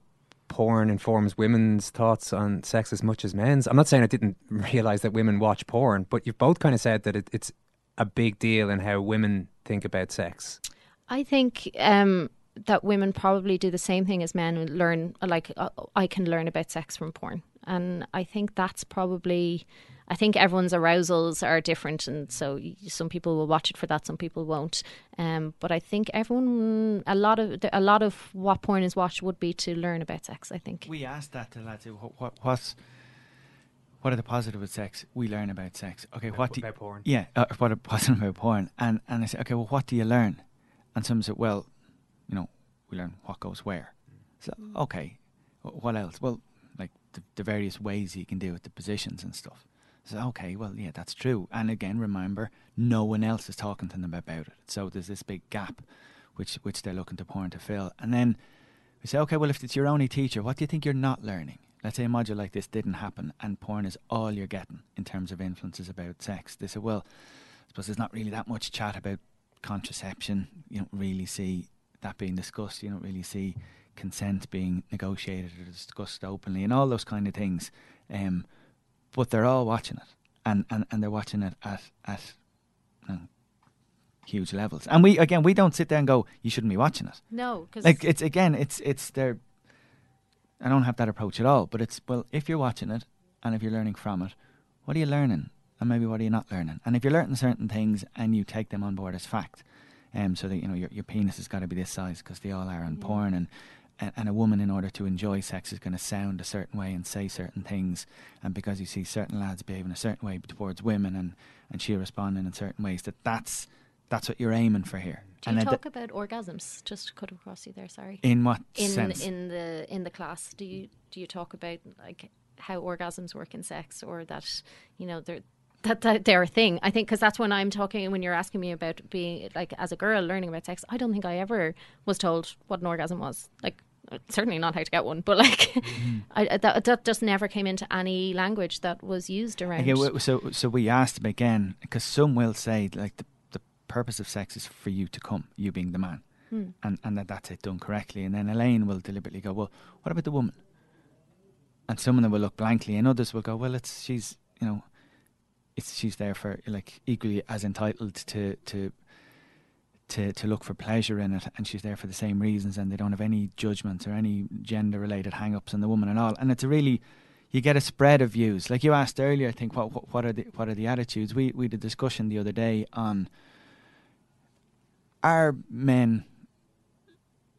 porn informs women's thoughts on sex as much as men's. I'm not saying I didn't realize that women watch porn, but you've both kind of said that it, it's a big deal in how women think about sex. I think um, that women probably do the same thing as men learn. Like uh, I can learn about sex from porn, and I think that's probably I think everyone's arousals are different, and so some people will watch it for that, some people won't. Um, but I think everyone, a lot of a lot of what porn is watched would be to learn about sex. I think we asked that to lads. What, what what's what are the positives of sex? We learn about sex. Okay, about, what do about porn? Yeah, uh, what are positive about porn? And and I said, okay, well, what do you learn? And some said, well, you know, we learn what goes where. So okay, what else? Well, like the, the various ways you can do with the positions and stuff. So, okay, well, yeah, that's true. And again, remember, no one else is talking to them about it. So there's this big gap which which they're looking to porn to fill. And then we say, okay, well, if it's your only teacher, what do you think you're not learning? Let's say a module like this didn't happen and porn is all you're getting in terms of influences about sex. They say, well, I suppose there's not really that much chat about contraception. You don't really see that being discussed. You don't really see consent being negotiated or discussed openly and all those kind of things. Um, but they're all watching it, and, and, and they're watching it at at you know, huge levels. And we again, we don't sit there and go, "You shouldn't be watching it." No, because like it's again, it's it's their. I don't have that approach at all, but it's well, if you're watching it and if you're learning from it, what are you learning? and maybe what are you not learning. And if you're learning certain things and you take them on board as fact, um, so that you know your your penis has got to be this size because they all are in Yeah. porn, and, and a woman in order to enjoy sex is going to sound a certain way and say certain things, and because you see certain lads behaving a certain way towards women, and and she responding in certain ways, that that's that's what you're aiming for here. Do you talk about orgasms? Just to cut across you there. Sorry. In what in sense? in the in the class? Do you do you talk about like how orgasms work in sex, or that you know they're that, that they're a thing? I think because that's when I'm talking when you're asking me about being like as a girl learning about sex. I don't think I ever was told what an orgasm was. Like certainly not how to get one, but like Mm-hmm. I, that that just never came into any language that was used around. Okay, so so we asked him again because some will say like the the purpose of sex is for you to come, you being the man, Hmm. and and that that's it done correctly. And then Elaine will deliberately go, well, what about the woman? And some of them will look blankly, and others will go, well, it's she's you know, it's she's there for like equally as entitled to to. To, to look for pleasure in it, and she's there for the same reasons, and they don't have any judgments or any gender related hang ups on the woman and all. And it's a really, you get a spread of views. Like you asked earlier, I think what what, what are the what are the attitudes? We we had a discussion the other day on are men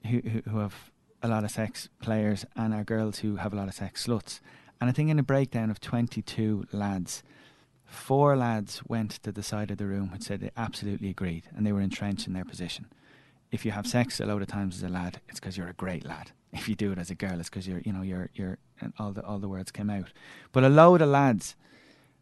who, who who have a lot of sex players and are girls who have a lot of sex sluts. And I think in a breakdown of twenty two lads, four lads went to the side of the room which said they absolutely agreed and they were entrenched in their position. If you have sex a load of times as a lad, it's because you're a great lad. If you do it as a girl, it's because you're, you know, you're, you're, and all the all the words came out. But a load of lads,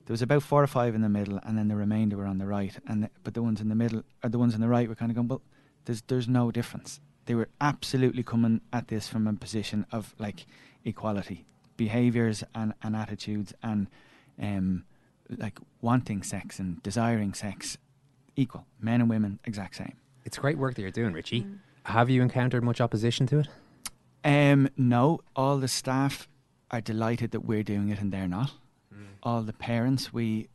there was about four or five in the middle, and then the remainder were on the right. And the, but the ones in the middle, or the ones on the right, were kind of going, well, there's there's no difference. They were absolutely coming at this from a position of like equality, behaviors and, and attitudes, and um, like wanting sex and desiring sex equal. Men and women, exact same. It's great work that you're doing, Richie. Have you encountered much opposition to it? Um, no, all the staff are delighted that we're doing it and they're not. All the parents, we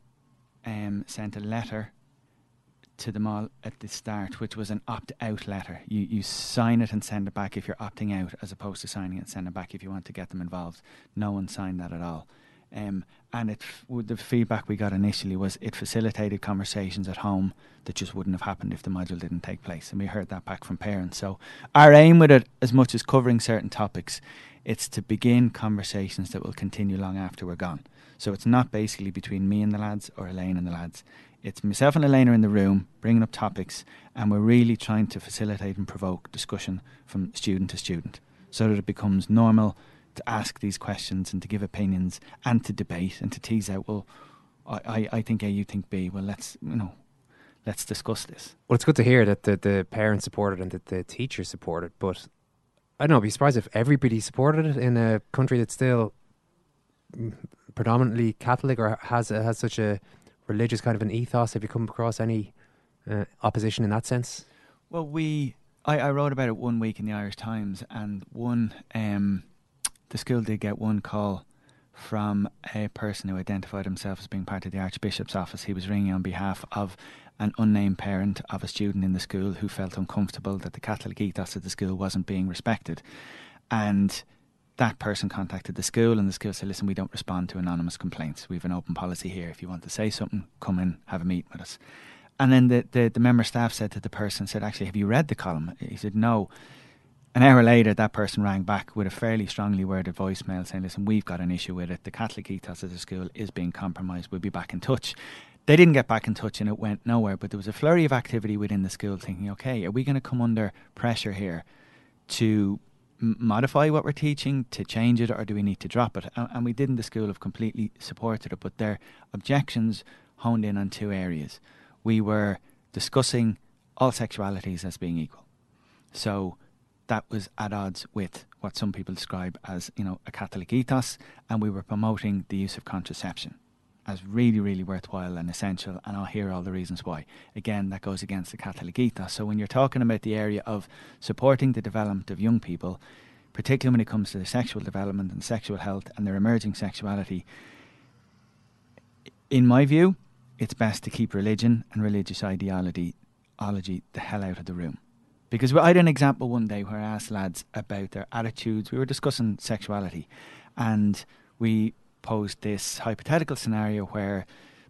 um, sent a letter to them all at the start, which was an opt-out letter. You you sign it and send it back if you're opting out, as opposed to signing it and sending it back if you want to get them involved. No one signed that at all. Um, and it the feedback we got initially was it facilitated conversations at home that just wouldn't have happened if the module didn't take place. And we heard that back from parents. So our aim with it, as much as covering certain topics, it's to begin conversations that will continue long after we're gone. So it's not basically between me and the lads or Elaine and the lads. It's myself and Elaine are in the room bringing up topics, and we're really trying to facilitate and provoke discussion from student to student so that it becomes normal to ask these questions and to give opinions and to debate and to tease out, well, I, I, I think A, you think B. Well, let's, you know, let's discuss this. Well, it's good to hear that the, the parents supported and that the teachers supported, but I don't know, I'd be surprised if everybody supported it in a country that's still predominantly Catholic or has has such a religious kind of an ethos. Have you come across any uh, opposition in that sense? Well, we I, I wrote about it one week in the Irish Times, and one um, the school did get one call from a person who identified himself as being part of the Archbishop's office. He was ringing on behalf of an unnamed parent of a student in the school who felt uncomfortable that the Catholic ethos of the school wasn't being respected, and that person contacted the school, and the school said, "Listen, we don't respond to anonymous complaints. We have an open policy here. If you want to say something, come in, have a meet with us." And then the, the, the member staff said to the person, said, actually, have you read the column? He said, no. An hour later, that person rang back with a fairly strongly worded voicemail saying, listen, we've got an issue with it. The Catholic ethos of the school is being compromised. We'll be back in touch. They didn't get back in touch and it went nowhere, but there was a flurry of activity within the school thinking, okay, are we going to come under pressure here to modify what we're teaching, to change it, or do we need to drop it? And, and we did in the school have completely supported it, but their objections honed in on two areas we were discussing all sexualities as being equal. So that was at odds with what some people describe as, you know, a Catholic ethos, and we were promoting the use of contraception as really, really worthwhile and essential, and I'll hear all the reasons why. Again, that goes against the Catholic ethos. So when you're talking about the area of supporting the development of young people, particularly when it comes to their sexual development and sexual health and their emerging sexuality, in my view, it's best to keep religion and religious ideology ideology the hell out of the room. Because I had an example one day where I asked lads about their attitudes. We were discussing sexuality, and we posed this hypothetical scenario where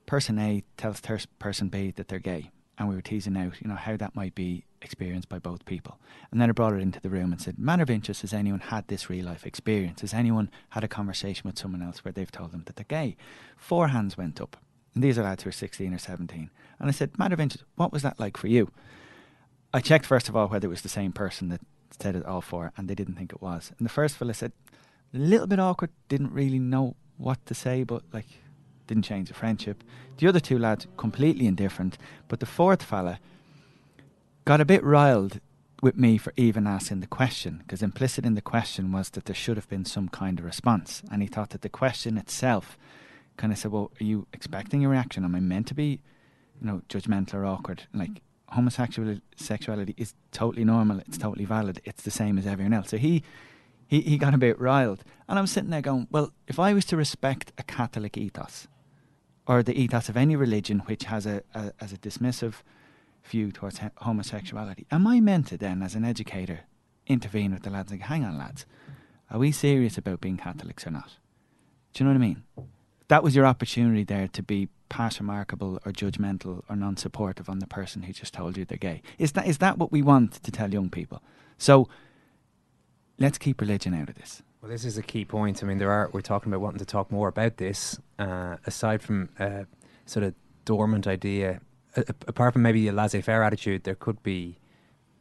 person A tells person B that they're gay, and we were teasing out, you know, how that might be experienced by both people. And then I brought it into the room and said, matter of interest, has anyone had this real life experience? Has anyone had a conversation with someone else where they've told them that they're gay? Four hands went up. And these are lads who are 16 or 17. And I said, matter of interest, what was that like for you? I checked first of all whether it was the same person that said it all four, and they didn't think it was. And the first fella said, a little bit awkward, didn't really know what to say, but like didn't change the friendship. The other two lads completely indifferent, but the fourth fella got a bit riled with me for even asking the question because implicit in the question was that there should have been some kind of response, and he thought that the question itself kind of said, "Well, are you expecting a reaction? Am I meant to be, you know, judgmental or awkward?" Like homosexuality sexuality is totally normal. It's totally valid. It's the same as everyone else. So he he, he got a bit riled. And I'm sitting there going, well, if I was to respect a Catholic ethos, or the ethos of any religion which has a, a as a dismissive view towards homosexuality, am I meant to then, as an educator, intervene with the lads and like, hang on, lads, are we serious about being Catholics or not? Do you know what I mean? That was your opportunity there to be pass remarkable or judgmental or non supportive on the person who just told you they're gay. Is that is that what we want to tell young people? So let's keep religion out of this. Well, this is a key point. I mean, there are we're talking about wanting to talk more about this. Uh, aside from uh, sort of dormant idea, uh, apart from maybe a laissez-faire attitude, there could be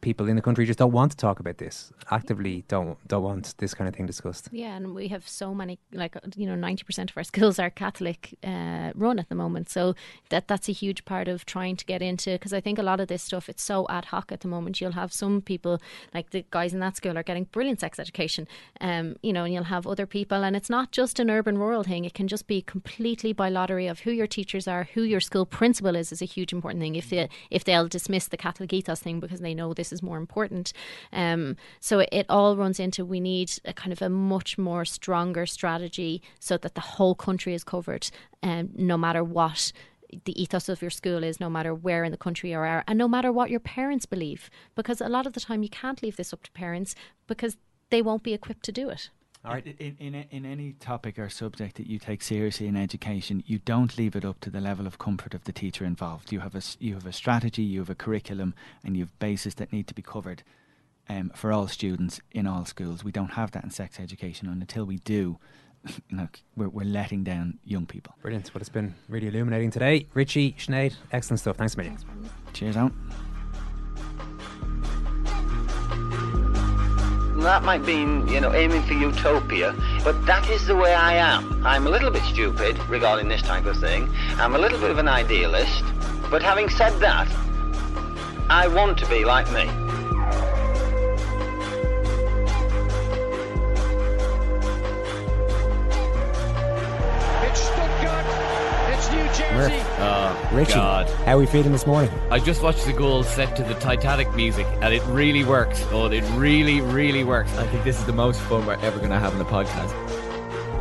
people in the country just don't want to talk about this actively don't don't want this kind of thing discussed. Yeah and we have so many like you know 90% of our schools are catholic uh, run at the moment. So that that's a huge part of trying to get into because i think a lot of this stuff it's so ad hoc at the moment. You'll have some people like the guys in that school are getting brilliant sex education um you know and you'll have other people. And it's not just an urban rural thing. It can just be completely by lottery of who your teachers are who your school principal is is a huge important thing if they if they'll dismiss the catholic ethos thing because they know this is more important. Um, so it, it all runs into we need a kind of a much more stronger strategy so that the whole country is covered, um, no matter what the ethos of your school is no matter where in the country you are and no matter what your parents believe because a lot of the time you can't leave this up to parents because they won't be equipped to do it all right. In, in, in any topic or subject that you take seriously in education, you don't leave it up to the level of comfort of the teacher involved. You have a, you have a strategy, you have a curriculum, and you have bases that need to be covered um, for all students in all schools. We don't have that in sex education, and until we do, you know, we're, we're letting down young people. Brilliant. Well, it's been really illuminating today. Richie, Sinead, excellent stuff. Thanks a million. Cheers out. That might be, you know, aiming for utopia, but that is the way I am. I'm a little bit stupid regarding this type of thing. I'm a little bit of an idealist, but having said that, I want to be like me. Murph. Oh, Richie, God. how are we feeling this morning? I just watched the goal set to the Titanic music, and it really works. Oh, it really, really works. I think this is the most fun we're ever going to have in the podcast.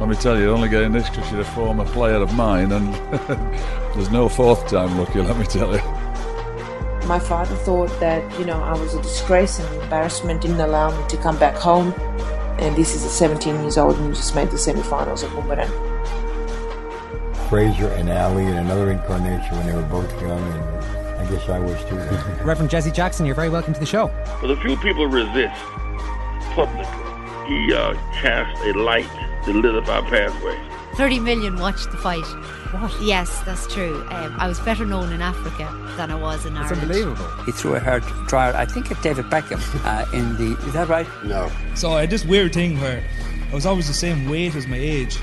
Let me tell you, I only getting this because you're a former player of mine, and there's no fourth time lucky, let me tell you. My father thought that, you know, I was a disgrace and embarrassment, didn't allow me to come back home. And this is a 17 years old and just made the semi-finals of Wimbledon. Fraser and Ali in another incarnation when they were both young, and I guess I was too. Reverend Jesse Jackson, you're very welcome to the show. For the few people resist publicly, he uh, cast a light that lit up our pathway. 30 million watched the fight. What? Yes, that's true. Um, I was better known in Africa than I was in It's Ireland. unbelievable. He threw a hard trial, I think at David Beckham uh, in the. Is that right? No. So I had this weird thing where I was always the same weight as my age.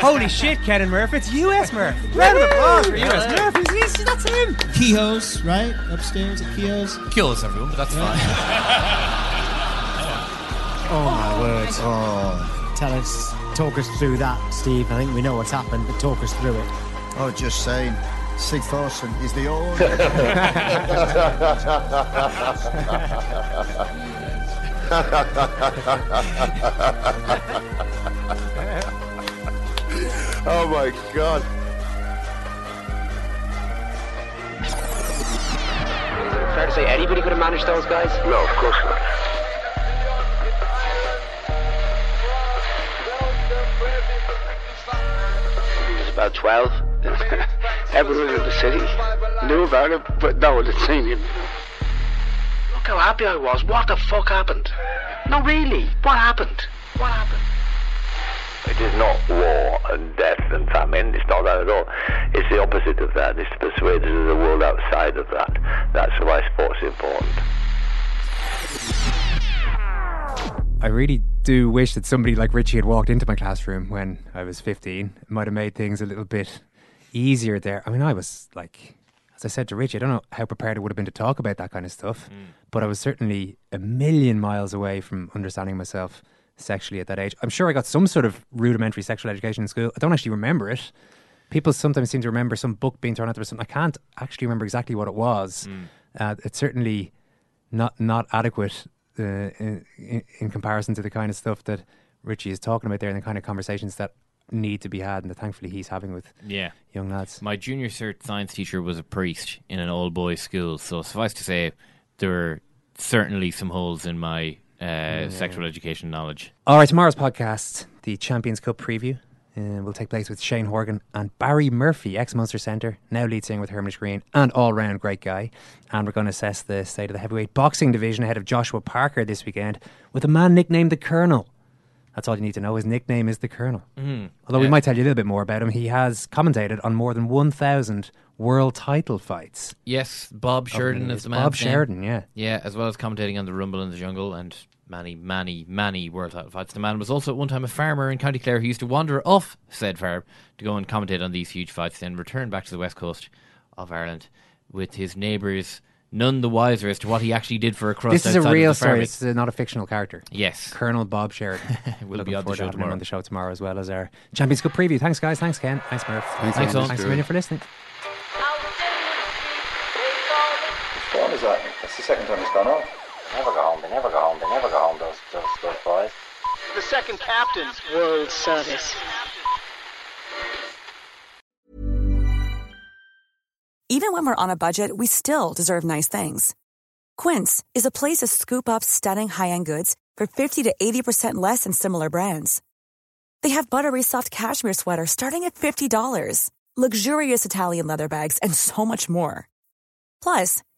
Holy shit, Ken and Murph, it's US Murph. Round of applause for US Murph. He's, he's, that's him. Kehoe's, right? Upstairs at Kehoe's. Kill us, everyone, but that's fine. Oh my word. Oh. Tell us, talk us through that, Steve. I think we know what's happened, but talk us through it. Oh, just saying. Sig Thorson is the oh my god. Is it fair to say anybody could have managed those guys? No, of course not. He was about 12. Everyone in the city knew about it, but no one had seen him. Look how happy I was. What the fuck happened? No, really. What happened? What happened? It is not war and death and famine. It's not that at all. It's the opposite of that. It's to persuade us of the world outside of that. That's why sport's important. I really do wish that somebody like Richie had walked into my classroom when I was 15. It might have made things a little bit easier there. I mean, I was like, as I said to Richie, I don't know how prepared I would have been to talk about that kind of stuff, hmm. but I was certainly a million miles away from understanding myself sexually at that age. I'm sure I got some sort of rudimentary sexual education in school. I don't actually remember it. People sometimes seem to remember some book being thrown at them or something. I can't actually remember exactly what it was. Uh, it's certainly not not adequate uh, in, in, comparison to the kind of stuff that Richie is talking about there and the kind of conversations that need to be had and that thankfully he's having with Yeah. young lads. My junior cert science teacher was a priest in an all boys school, so suffice to say, there were certainly some holes in my uh, sexual education knowledge. All right, tomorrow's podcast, the Champions Cup preview, uh, will take place with Shane Horgan and Barry Murphy, ex Munster centre, now lead singer with Hermitage Green, and all round great guy. And we're going to assess the state of the heavyweight boxing division ahead of Joshua Parker this weekend with a man nicknamed the Colonel. That's all you need to know. His nickname is the Colonel. Mhm. Although we might tell you a little bit more about him, he has commentated on more than 1,000 world title fights. Yes, Bob Sheridan is the man. Bob Sheridan, yeah. Yeah, as well as commentating on the Rumble in the Jungle and many, many, many world title fights. The man was also at one time a farmer in County Clare who used to wander off said farm to go and commentate on these huge fights, then return back to the west coast of Ireland with his neighbours none the wiser as to what he actually did for a crust This is a real the story. farming. It's uh, not a fictional character. Yes. Colonel Bob Sheridan. Will Looking be on the forward to show tomorrow. on the show tomorrow as well as our Champions Cup preview. Thanks, guys. Thanks, Ken. Thanks, Murph. Thanks, Thanks, Ian. thanks a million for listening. What is that? That's the second time it's gone off. Never go home. They never go home. They never go home. Those those those boys. The Second Captains World Service. Even when we're on a budget, we still deserve nice things. Quince is a place to scoop up stunning high-end goods for 50 to 80% less than similar brands. They have buttery soft cashmere sweaters starting at $50, luxurious Italian leather bags, and so much more. Plus,